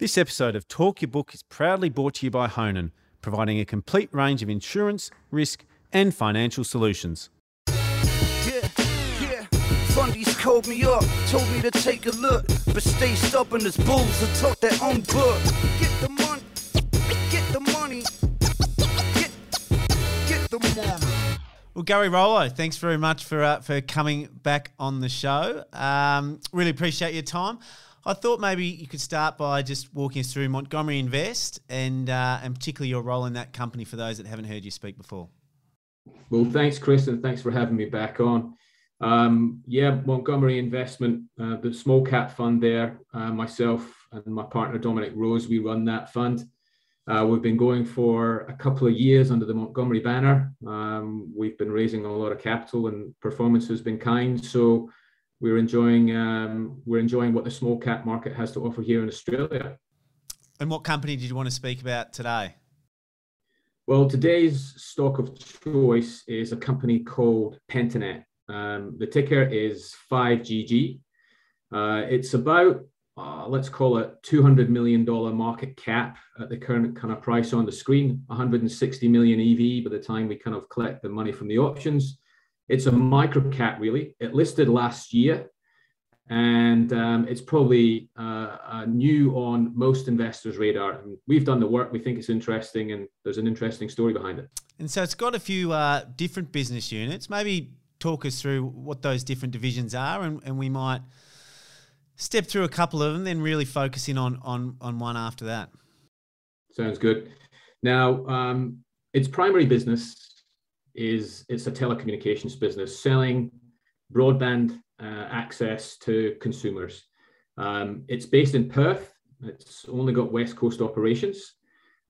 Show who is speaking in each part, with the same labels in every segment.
Speaker 1: This episode of Talk Your Book is proudly brought to you by Honan, providing a complete range of insurance, risk, and financial solutions.
Speaker 2: Yeah, yeah. Fundies called me up, told me to take a look, but stay stubborn as bulls and talk their own book. Get the money, get the money, get, get the money.
Speaker 1: Well, Gary Rollo, thanks very much for uh, for coming back on the show. Um, really appreciate your time. I thought maybe you could start by just walking us through Montgomery Invest and uh, and particularly your role in that company for those that haven't heard you speak before.
Speaker 3: Well, thanks, Chris, and thanks for having me back on. Um, yeah, Montgomery Investment, uh, the small cap fund there, uh, myself and my partner Dominic Rose, we run that fund. Uh, we've been going for a couple of years under the Montgomery banner. Um, we've been raising a lot of capital and performance has been kind. So we're enjoying um, we're enjoying what the small cap market has to offer here in Australia.
Speaker 1: And what company did you want to speak about today?
Speaker 3: Well, today's stock of choice is a company called Pentanet. Um, the ticker is 5GG. Uh, it's about, uh, let's call it $200 million market cap at the current kind of price on the screen, 160 million EV by the time we kind of collect the money from the options. It's a micro cap, really. It listed last year, and um, it's probably uh, new on most investors' radar. And we've done the work. We think it's interesting, and there's an interesting story behind it.
Speaker 1: And so it's got a few uh, different business units. Maybe talk us through what those different divisions are, and, and we might step through a couple of them, then really focusing on on on one after that.
Speaker 3: Sounds good. Now, um, its primary business is it's a telecommunications business selling broadband uh, access to consumers. Um, it's based in Perth. It's only got West Coast operations.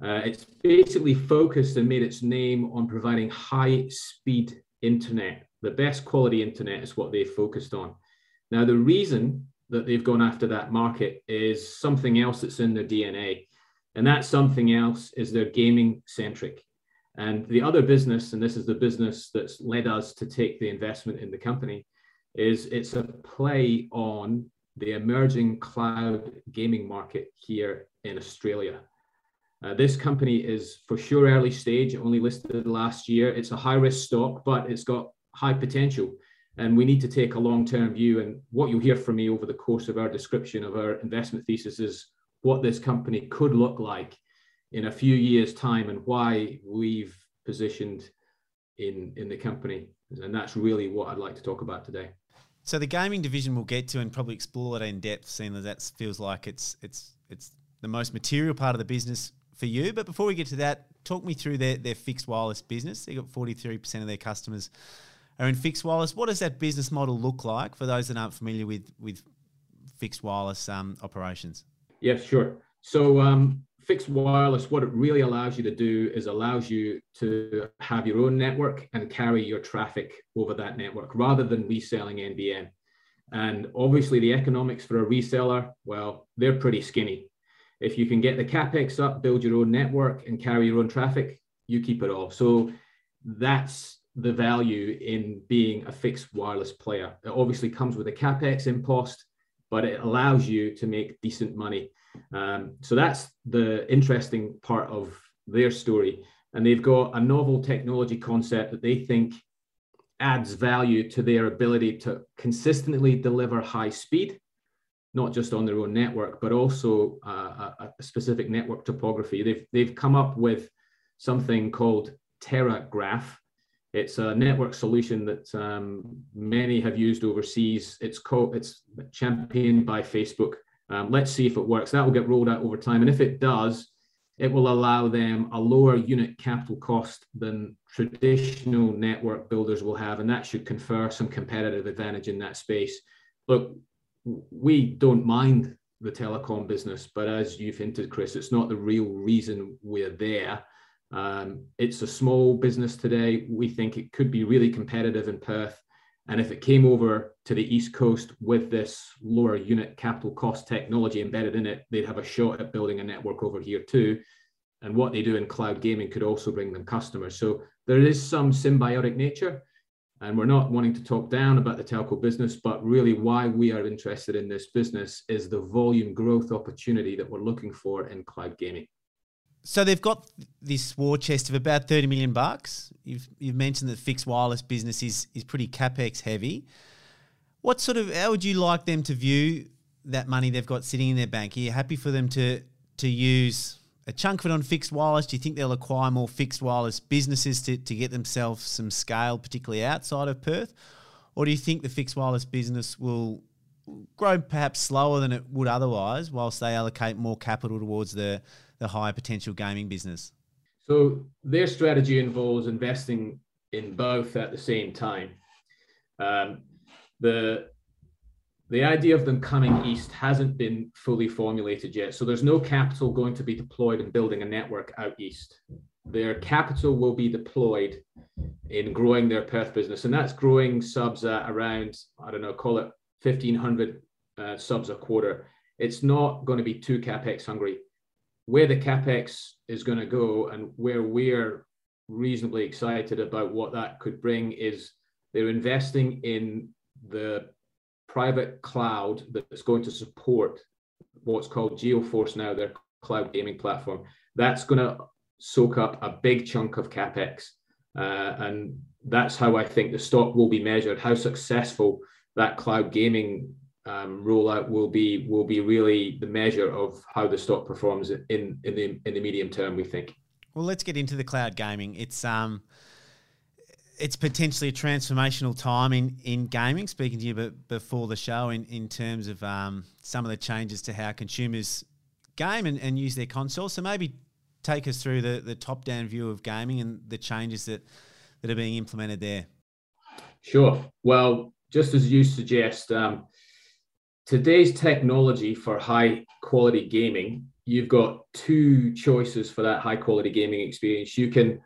Speaker 3: Uh, it's basically focused and made its name on providing high speed internet. The best quality internet is what they've focused on. Now, the reason that they've gone after that market is something else that's in their DNA. And that something else is they're gaming centric. And the other business, and this is the business that's led us to take the investment in the company, is it's a play on the emerging cloud gaming market here in Australia. Uh, this company is for sure early stage, only listed last year. It's a high risk stock, but it's got high potential. And we need to take a long term view. And what you'll hear from me over the course of our description of our investment thesis is what this company could look like in a few years' time and why we've positioned in in the company. And that's really what I'd like to talk about today.
Speaker 1: So the gaming division we'll get to and probably explore it in depth, seeing that that feels like it's it's it's the most material part of the business for you. But before we get to that, talk me through their, their fixed wireless business. They got 43% of their customers are in fixed wireless. What does that business model look like for those that aren't familiar with with fixed wireless um, operations?
Speaker 3: Yes, sure. So um, fixed wireless, what it really allows you to do is allows you to have your own network and carry your traffic over that network rather than reselling NBN. And obviously, the economics for a reseller, well, they're pretty skinny. If you can get the capex up, build your own network, and carry your own traffic, you keep it all. So that's the value in being a fixed wireless player. It obviously comes with a capex impost, but it allows you to make decent money. Um, so that's the interesting part of their story. And they've got a novel technology concept that they think adds value to their ability to consistently deliver high speed, not just on their own network, but also uh, a, a, specific network topography. They've, they've come up with something called Terragraph. It's a network solution that um, many have used overseas. It's called it's championed by Facebook um, let's see if it works. That will get rolled out over time. And if it does, it will allow them a lower unit capital cost than traditional network builders will have. And that should confer some competitive advantage in that space. Look, we don't mind the telecom business, but as you've hinted, Chris, it's not the real reason we're there. Um, it's a small business today. We think it could be really competitive in Perth. And if it came over to the East Coast with this lower unit capital cost technology embedded in it, they'd have a shot at building a network over here too. And what they do in cloud gaming could also bring them customers. So there is some symbiotic nature. And we're not wanting to talk down about the telco business, but really why we are interested in this business is the volume growth opportunity that we're looking for in cloud gaming.
Speaker 1: So they've got this war chest of about 30 million bucks. You've, you've mentioned that fixed wireless business is, is pretty capex heavy. What sort of, how would you like them to view that money they've got sitting in their bank? Are you happy for them to, to use a chunk of it on fixed wireless? Do you think they'll acquire more fixed wireless businesses to, to get themselves some scale, particularly outside of Perth? Or do you think the fixed wireless business will grow perhaps slower than it would otherwise whilst they allocate more capital towards the the higher potential gaming business?
Speaker 3: So their strategy involves investing in both at the same time. Um, the the idea of them coming east hasn't been fully formulated yet. So there's no capital going to be deployed in building a network out east. Their capital will be deployed in growing their Perth business, and that's growing subs at around I don't know, call it 1,500 uh, subs a quarter. It's not going to be too capex hungry where the capex is going to go and where we're reasonably excited about what that could bring is they're investing in the private cloud that's going to support what's called GeForce now, their cloud gaming platform. That's going to soak up a big chunk of capex. Uh, and that's how I think the stock will be measured, how successful that cloud gaming um, rollout will be will be really the measure of how the stock performs in in the in the medium term. We think.
Speaker 1: Well, let's get into the cloud gaming. It's um, it's potentially a transformational time in, in gaming. Speaking to you before the show, in, in terms of um, some of the changes to how consumers game and, and use their console. So maybe take us through the, the top down view of gaming and the changes that, that are being implemented there.
Speaker 3: Sure. Well, just as you suggest, um, today's technology for high quality gaming, you've got two choices for that high quality gaming experience. You can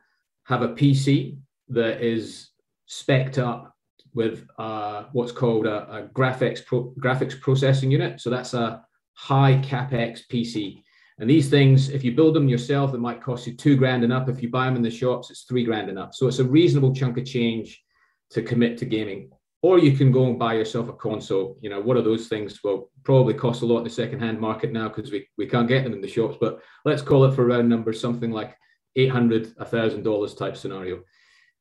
Speaker 3: have a PC that is specced up with uh, what's called a, a graphics pro- graphics processing unit. So that's a high capex PC. And these things, if you build them yourself, they might cost you two grand and up. If you buy them in the shops, it's three grand and up. So it's a reasonable chunk of change to commit to gaming or you can go and buy yourself a console. You know, what are those things? Well, probably cost a lot in the second-hand market now because we, we can't get them in the shops. But let's call it for round numbers, something like eight hundred, a thousand dollars type scenario.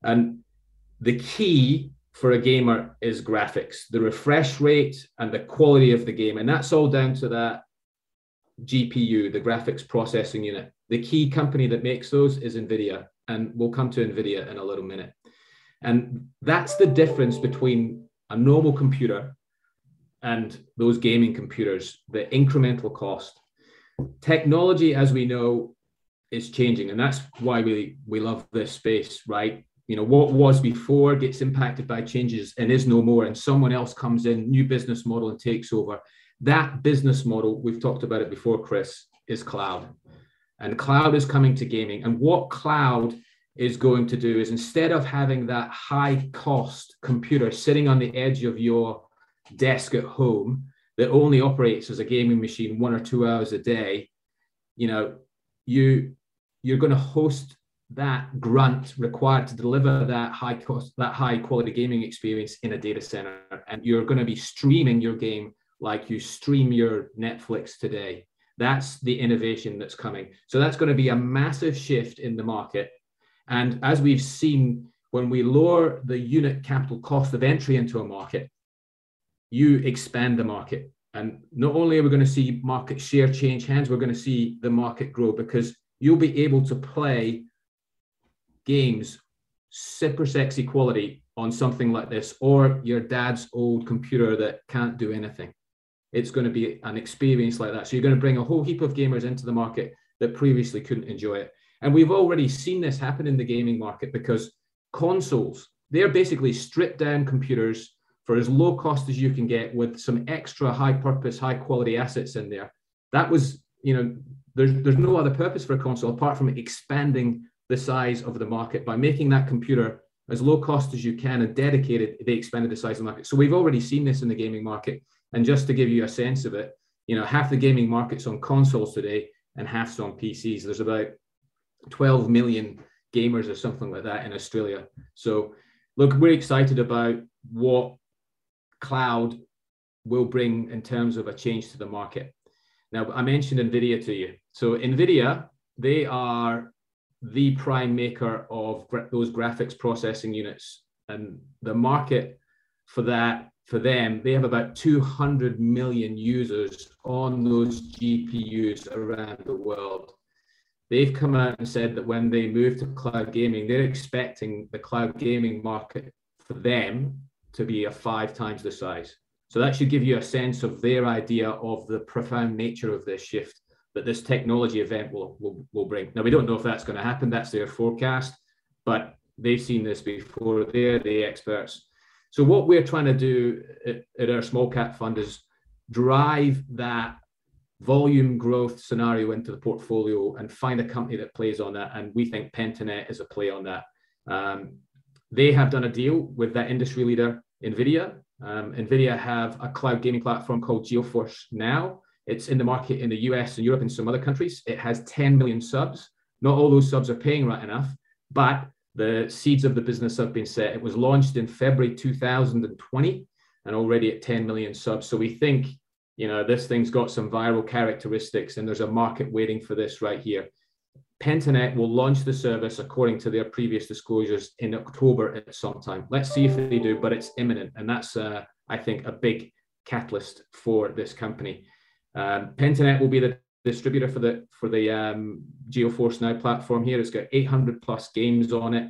Speaker 3: And the key for a gamer is graphics, the refresh rate and the quality of the game, and that's all down to that GPU, the graphics processing unit. The key company that makes those is NVIDIA, and we'll come to NVIDIA in a little minute. And that's the difference between a normal computer and those gaming computers, the incremental cost. Technology, as we know, is changing. And that's why we, we love this space, right? You know, what was before gets impacted by changes and is no more. And someone else comes in, new business model, and takes over. That business model, we've talked about it before, Chris, is cloud. And cloud is coming to gaming. And what cloud is going to do is instead of having that high cost computer sitting on the edge of your desk at home that only operates as a gaming machine one or two hours a day you know you you're going to host that grunt required to deliver that high cost that high quality gaming experience in a data center. And you're going to be streaming your game like you stream your netflix today. That's the innovation that's coming. So that's going to be a massive shift in the market. And as we've seen, when we lower the unit capital cost of entry into a market, you expand the market. And not only are we going to see market share change hands, we're going to see the market grow because you'll be able to play games super sexy quality on something like this or your dad's old computer that can't do anything. It's going to be an experience like that. So you're going to bring a whole heap of gamers into the market that previously couldn't enjoy it. And we've already seen this happen in the gaming market because consoles, they're basically stripped down computers for as low cost as you can get with some extra high purpose, high quality assets in there. That was, you know, there's, there's no other purpose for a console apart from expanding the size of the market by making that computer as low cost as you can and dedicated, they expanded the size of the market. So we've already seen this in the gaming market. And just to give you a sense of it, you know, half the gaming market's on consoles today and half's on PCs. There's about 12 million gamers or something like that in Australia. So look, we're excited about what cloud will bring in terms of a change to the market. Now, I mentioned NVIDIA to you. So, NVIDIA, they are the prime maker of gra- those graphics processing units. And the market for that, for them, they have about 200 million users on those GPUs around the world. They've come out and said that when they move to cloud gaming, they're expecting the cloud gaming market for them to be a five times the size. So that should give you a sense of their idea of the profound nature of this shift that this technology event will, will, will bring. Now, we don't know if that's going to happen. That's their forecast, but they've seen this before. They're the experts. So what we're trying to do at, at our small cap fund is drive that volume growth scenario into the portfolio and find a company that plays on that. And we think Pentanet is a play on that. Um, they have done a deal with that industry leader, NVIDIA. Um, NVIDIA have a cloud gaming platform called GeForce Now. It's in the market in the US and Europe and some other countries. It has 10 million subs. Not all those subs are paying right enough, but the seeds of the business have been set. It was launched in February 2020 and already at 10 million subs. So we think, you know, this thing's got some viral characteristics and there's a market waiting for this right here. Pentanet will launch the service according to their previous disclosures in October at some time. Let's see if they do, but it's imminent. And that's, uh, I think, a big catalyst for this company. Um, Pentanet will be the distributor for the for the um, GeForce Now platform here. It's got 800 plus games on it,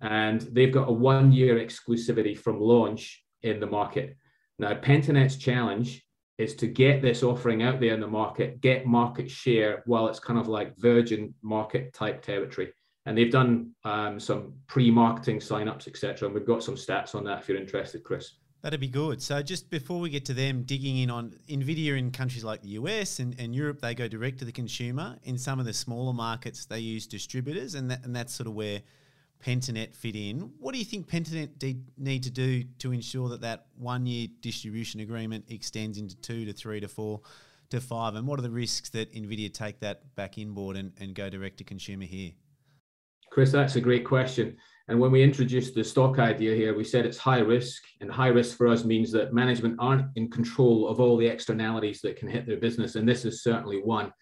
Speaker 3: and they've got a one year exclusivity from launch in the market. Now, Pentanet's challenge is to get this offering out there in the market, get market share while it's kind of like virgin market type territory. And they've done um, some pre-marketing signups, etc. And we've got some stats on that if you're interested, Chris.
Speaker 1: That'd be good. So just before we get to them digging in on Nvidia in countries like the US and, and Europe, they go direct to the consumer. In some of the smaller markets, they use distributors, and that, and that's sort of where Pentanet fit in. What do you think Pentanet de- need to do to ensure that that one year distribution agreement extends into two to three to four to five? And what are the risks that NVIDIA take that back inboard and, and go direct to consumer here?
Speaker 3: Chris, that's a great question. And when we introduced the stock idea here, we said it's high risk. And high risk for us means that management aren't in control of all the externalities that can hit their business. And this is certainly one.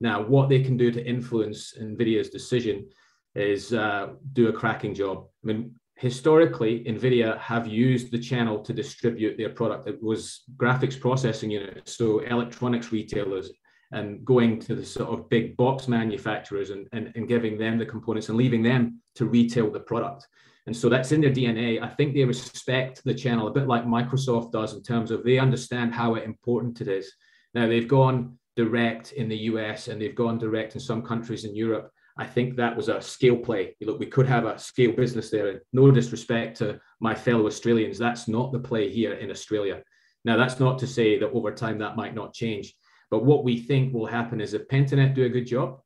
Speaker 3: Now, what they can do to influence NVIDIA's decision is uh, do a cracking job. I mean, historically, NVIDIA have used the channel to distribute their product. It was graphics processing units, so electronics retailers, and going to the sort of big box manufacturers and, and, and giving them the components and leaving them to retail the product. And so that's in their DNA. I think they respect the channel a bit like Microsoft does in terms of they understand how important it is. Now, they've gone direct in the US and they've gone direct in some countries in Europe. I think that was a scale play. Look, we could have a scale business there. No disrespect to my fellow Australians. That's not the play here in Australia. Now, that's not to say that over time that might not change. But what we think will happen is if Pentanet do a good job,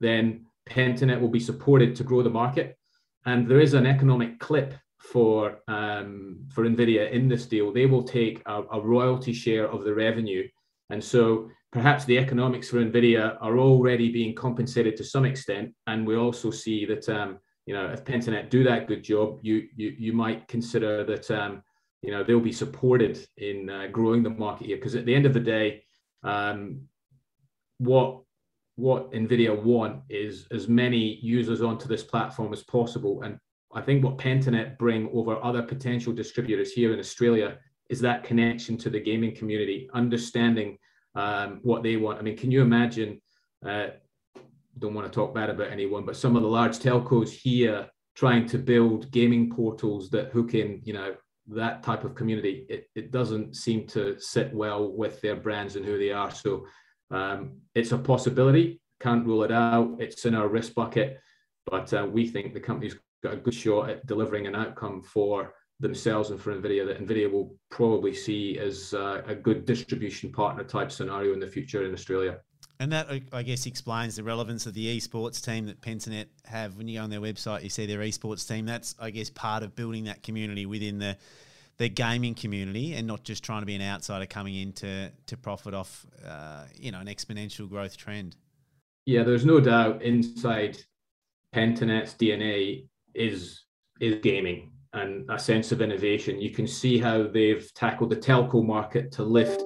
Speaker 3: then Pentanet will be supported to grow the market. And there is an economic clip for um, for Nvidia in this deal. They will take a, a royalty share of the revenue, and so perhaps the economics for Nvidia are already being compensated to some extent. And we also see that um, you know if Pentanet do that good job, you you you might consider that um, you know they'll be supported in uh, growing the market here because at the end of the day, um, what what NVIDIA want is as many users onto this platform as possible. And I think what Pentanet bring over other potential distributors here in Australia is that connection to the gaming community, understanding um, what they want. I mean, can you imagine? Uh, don't want to talk bad about anyone, but some of the large telcos here trying to build gaming portals that hook in, you know, that type of community. It, it doesn't seem to sit well with their brands and who they are. So um, it's a possibility. Can't rule it out. It's in our risk bucket, but uh, we think the company's got a good shot at delivering an outcome for themselves and for Nvidia that Nvidia will probably see as uh, a good distribution partner type scenario in the future in Australia.
Speaker 1: And that, I guess, explains the relevance of the esports team that Pentanet have. When you go on their website, you see their esports team. That's, I guess, part of building that community within the the gaming community and not just trying to be an outsider coming in to, to profit off, uh, you know, an exponential growth trend.
Speaker 3: Yeah, there's no doubt inside Pentanet's DNA is is gaming and a sense of innovation. You can see how they've tackled the telco market to lift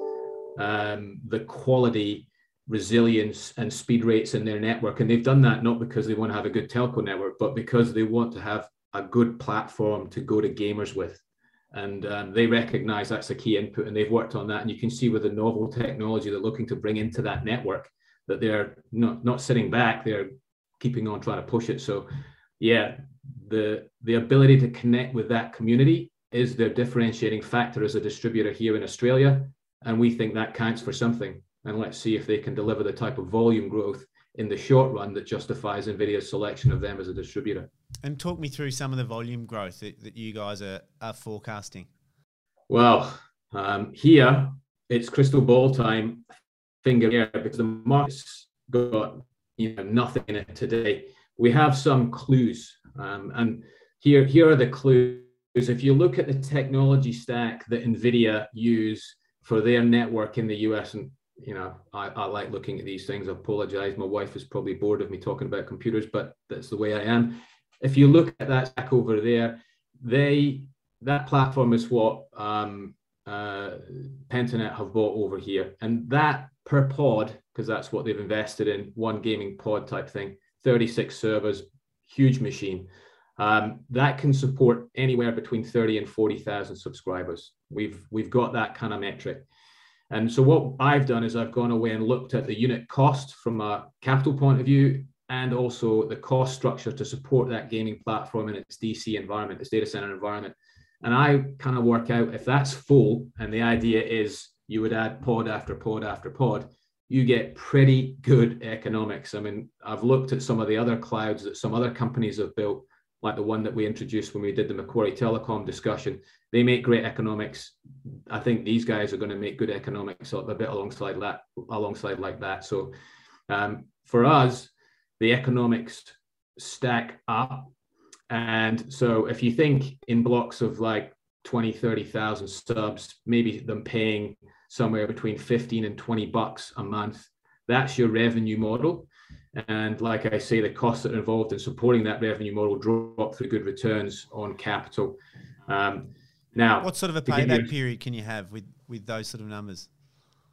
Speaker 3: um, the quality, resilience, and speed rates in their network. And they've done that not because they want to have a good telco network, but because they want to have a good platform to go to gamers with. And um, they recognize that's a key input, and they've worked on that. And you can see with the novel technology they're looking to bring into that network that they're not not sitting back; they're keeping on trying to push it. So, yeah, the the ability to connect with that community is their differentiating factor as a distributor here in Australia, and we think that counts for something. And let's see if they can deliver the type of volume growth in the short run that justifies Nvidia's selection of them as a distributor.
Speaker 1: And talk me through some of the volume growth that, that you guys are, are forecasting.
Speaker 3: Well, um, here it's crystal ball time, finger here because the market's got you know nothing in it today. We have some clues, um, and here here are the clues. If you look at the technology stack that Nvidia use for their network in the US, and you know I, I like looking at these things. I apologize. My wife is probably bored of me talking about computers, but that's the way I am. If you look at that stack over there, they that platform is what um, uh, Pentanet have bought over here, and that per pod, because that's what they've invested in, one gaming pod type thing, 36 servers, huge machine. Um, that can support anywhere between 30 and 40,000 subscribers. We've we've got that kind of metric. And so what I've done is I've gone away and looked at the unit cost from a capital point of view and also the cost structure to support that gaming platform in its DC environment, its data center environment. And I kind of work out if that's full and the idea is you would add pod after pod after pod, you get pretty good economics. I mean, I've looked at some of the other clouds that some other companies have built, like the one that we introduced when we did the Macquarie Telecom discussion. They make great economics. I think these guys are going to make good economics a bit alongside that, alongside like that. So um, for us, the economics stack up. And so if you think in blocks of like 20, 30,000 subs, maybe them paying somewhere between 15 and 20 bucks a month. That's your revenue model. And like I say, the costs that are involved in supporting that revenue model drop through good returns on capital. Um, now,
Speaker 1: what sort of a payback period can you have with with those sort of numbers?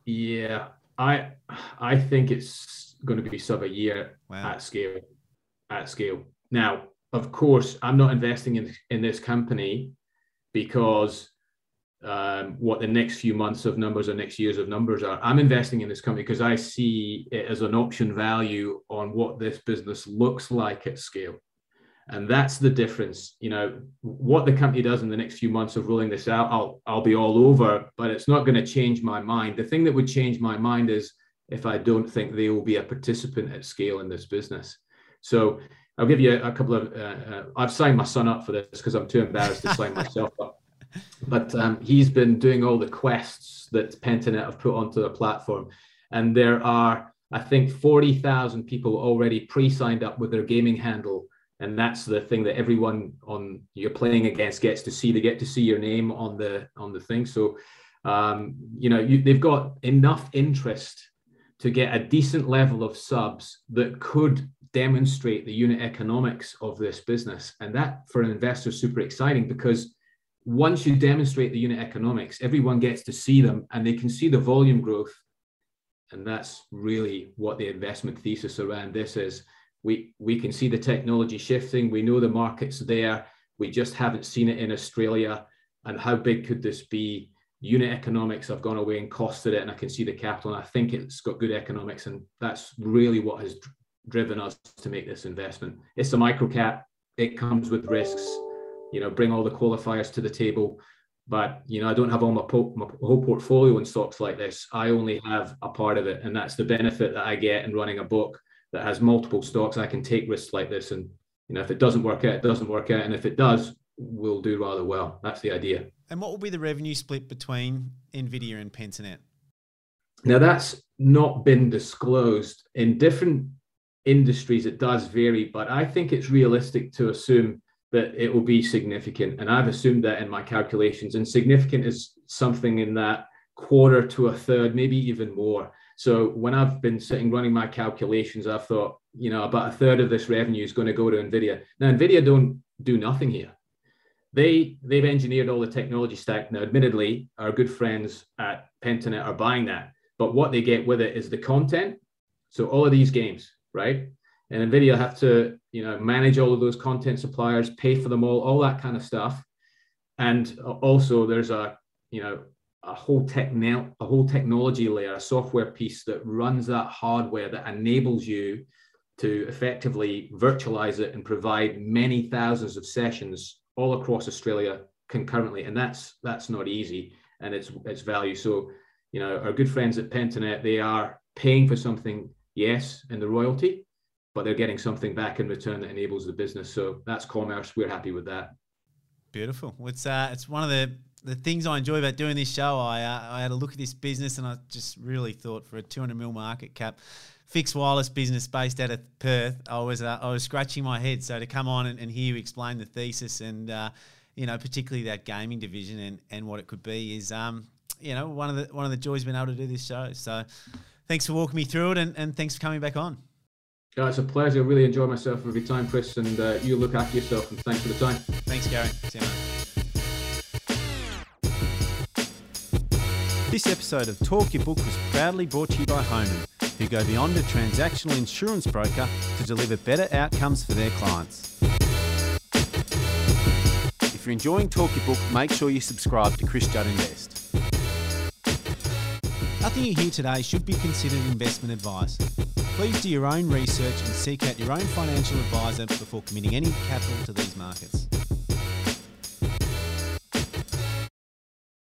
Speaker 3: Yeah, I I think it's going to be sub a year wow. at scale. At scale. Now, of course, I'm not investing in in this company because um, what the next few months of numbers or next years of numbers are. I'm investing in this company because I see it as an option value on what this business looks like at scale. And that's the difference. You know, what the company does in the next few months of rolling this out, I'll, I'll be all over, but it's not going to change my mind. The thing that would change my mind is if I don't think they will be a participant at scale in this business. So I'll give you a, a couple of, uh, uh, I've signed my son up for this because I'm too embarrassed to sign myself up but um, he's been doing all the quests that Pentanet have put onto the platform. And there are, I think, 40,000 people already pre signed up with their gaming handle. And that's the thing that everyone on you're playing against gets to see. They get to see your name on the on the thing. So, um, you know, you, they've got enough interest to get a decent level of subs that could demonstrate the unit economics of this business. And that for an investor is super exciting because once you demonstrate the unit economics, everyone gets to see them and they can see the volume growth. And that's really what the investment thesis around this is. We, we can see the technology shifting. We know the market's there. We just haven't seen it in Australia. And how big could this be? Unit economics, I've gone away and costed it, and I can see the capital. And I think it's got good economics. And that's really what has driven us to make this investment. It's a micro cap, it comes with risks you know, bring all the qualifiers to the table. But you know, I don't have all my, po- my whole portfolio in stocks like this. I only have a part of it, and that's the benefit that I get in running a book that has multiple stocks. I can take risks like this, and you know, if it doesn't work out, it doesn't work out, and if it does, we'll do rather well. That's the idea.
Speaker 1: And what will be the revenue split between Nvidia and Pentanet?
Speaker 3: Now that's not been disclosed in different industries. It does vary, but I think it's realistic to assume that it will be significant. And I've assumed that in my calculations. And significant is something in that quarter to a third, maybe even more. So when I've been sitting running my calculations, I've thought, you know, about a third of this revenue is going to go to NVIDIA. Now, NVIDIA don't do nothing here. they they've engineered all the technology stack. Now, admittedly, our good friends at Pentanet are buying that, but what they get with it is the content. So all of these games, right? And Nvidia have to, you know, manage all of those content suppliers, pay for them all, all that kind of stuff. And also, there's a, you know, a whole techno- a whole technology layer, a software piece that runs that hardware that enables you to effectively virtualize it and provide many thousands of sessions all across Australia concurrently, and that's that's not easy, and it's it's value. So, you know, our good friends at Pentanet, they are paying for something, yes, in the royalty, but they're getting something back in return that enables the business. So that's commerce. We're happy with that.
Speaker 1: Beautiful. It's uh, it's one of the the things I enjoy about doing this show. I uh, I had a look at this business and I just really thought for a 200 mil market cap fixed wireless business based out of Perth, I was uh, I was scratching my head. So to come on and, and hear you explain the thesis and uh, you know particularly that gaming division and, and what it could be is um, you know one of the one of the joys being able to do this show. So thanks for walking me through it and, and thanks for coming back on.
Speaker 3: Yeah, it's a pleasure. I really enjoy myself every time, Chris, and uh, you look after yourself. And thanks for the time.
Speaker 1: Thanks, Gary. See you, mate. This episode of Talk Your Book was proudly brought to you by Honan who go beyond a transactional insurance broker to deliver better outcomes for their clients. If you're enjoying Talk Your Book, make sure you subscribe to Chris Judd Invest. Nothing you hear today should be considered investment advice. Please do your own research and seek out your own financial advisor before committing any capital to these markets.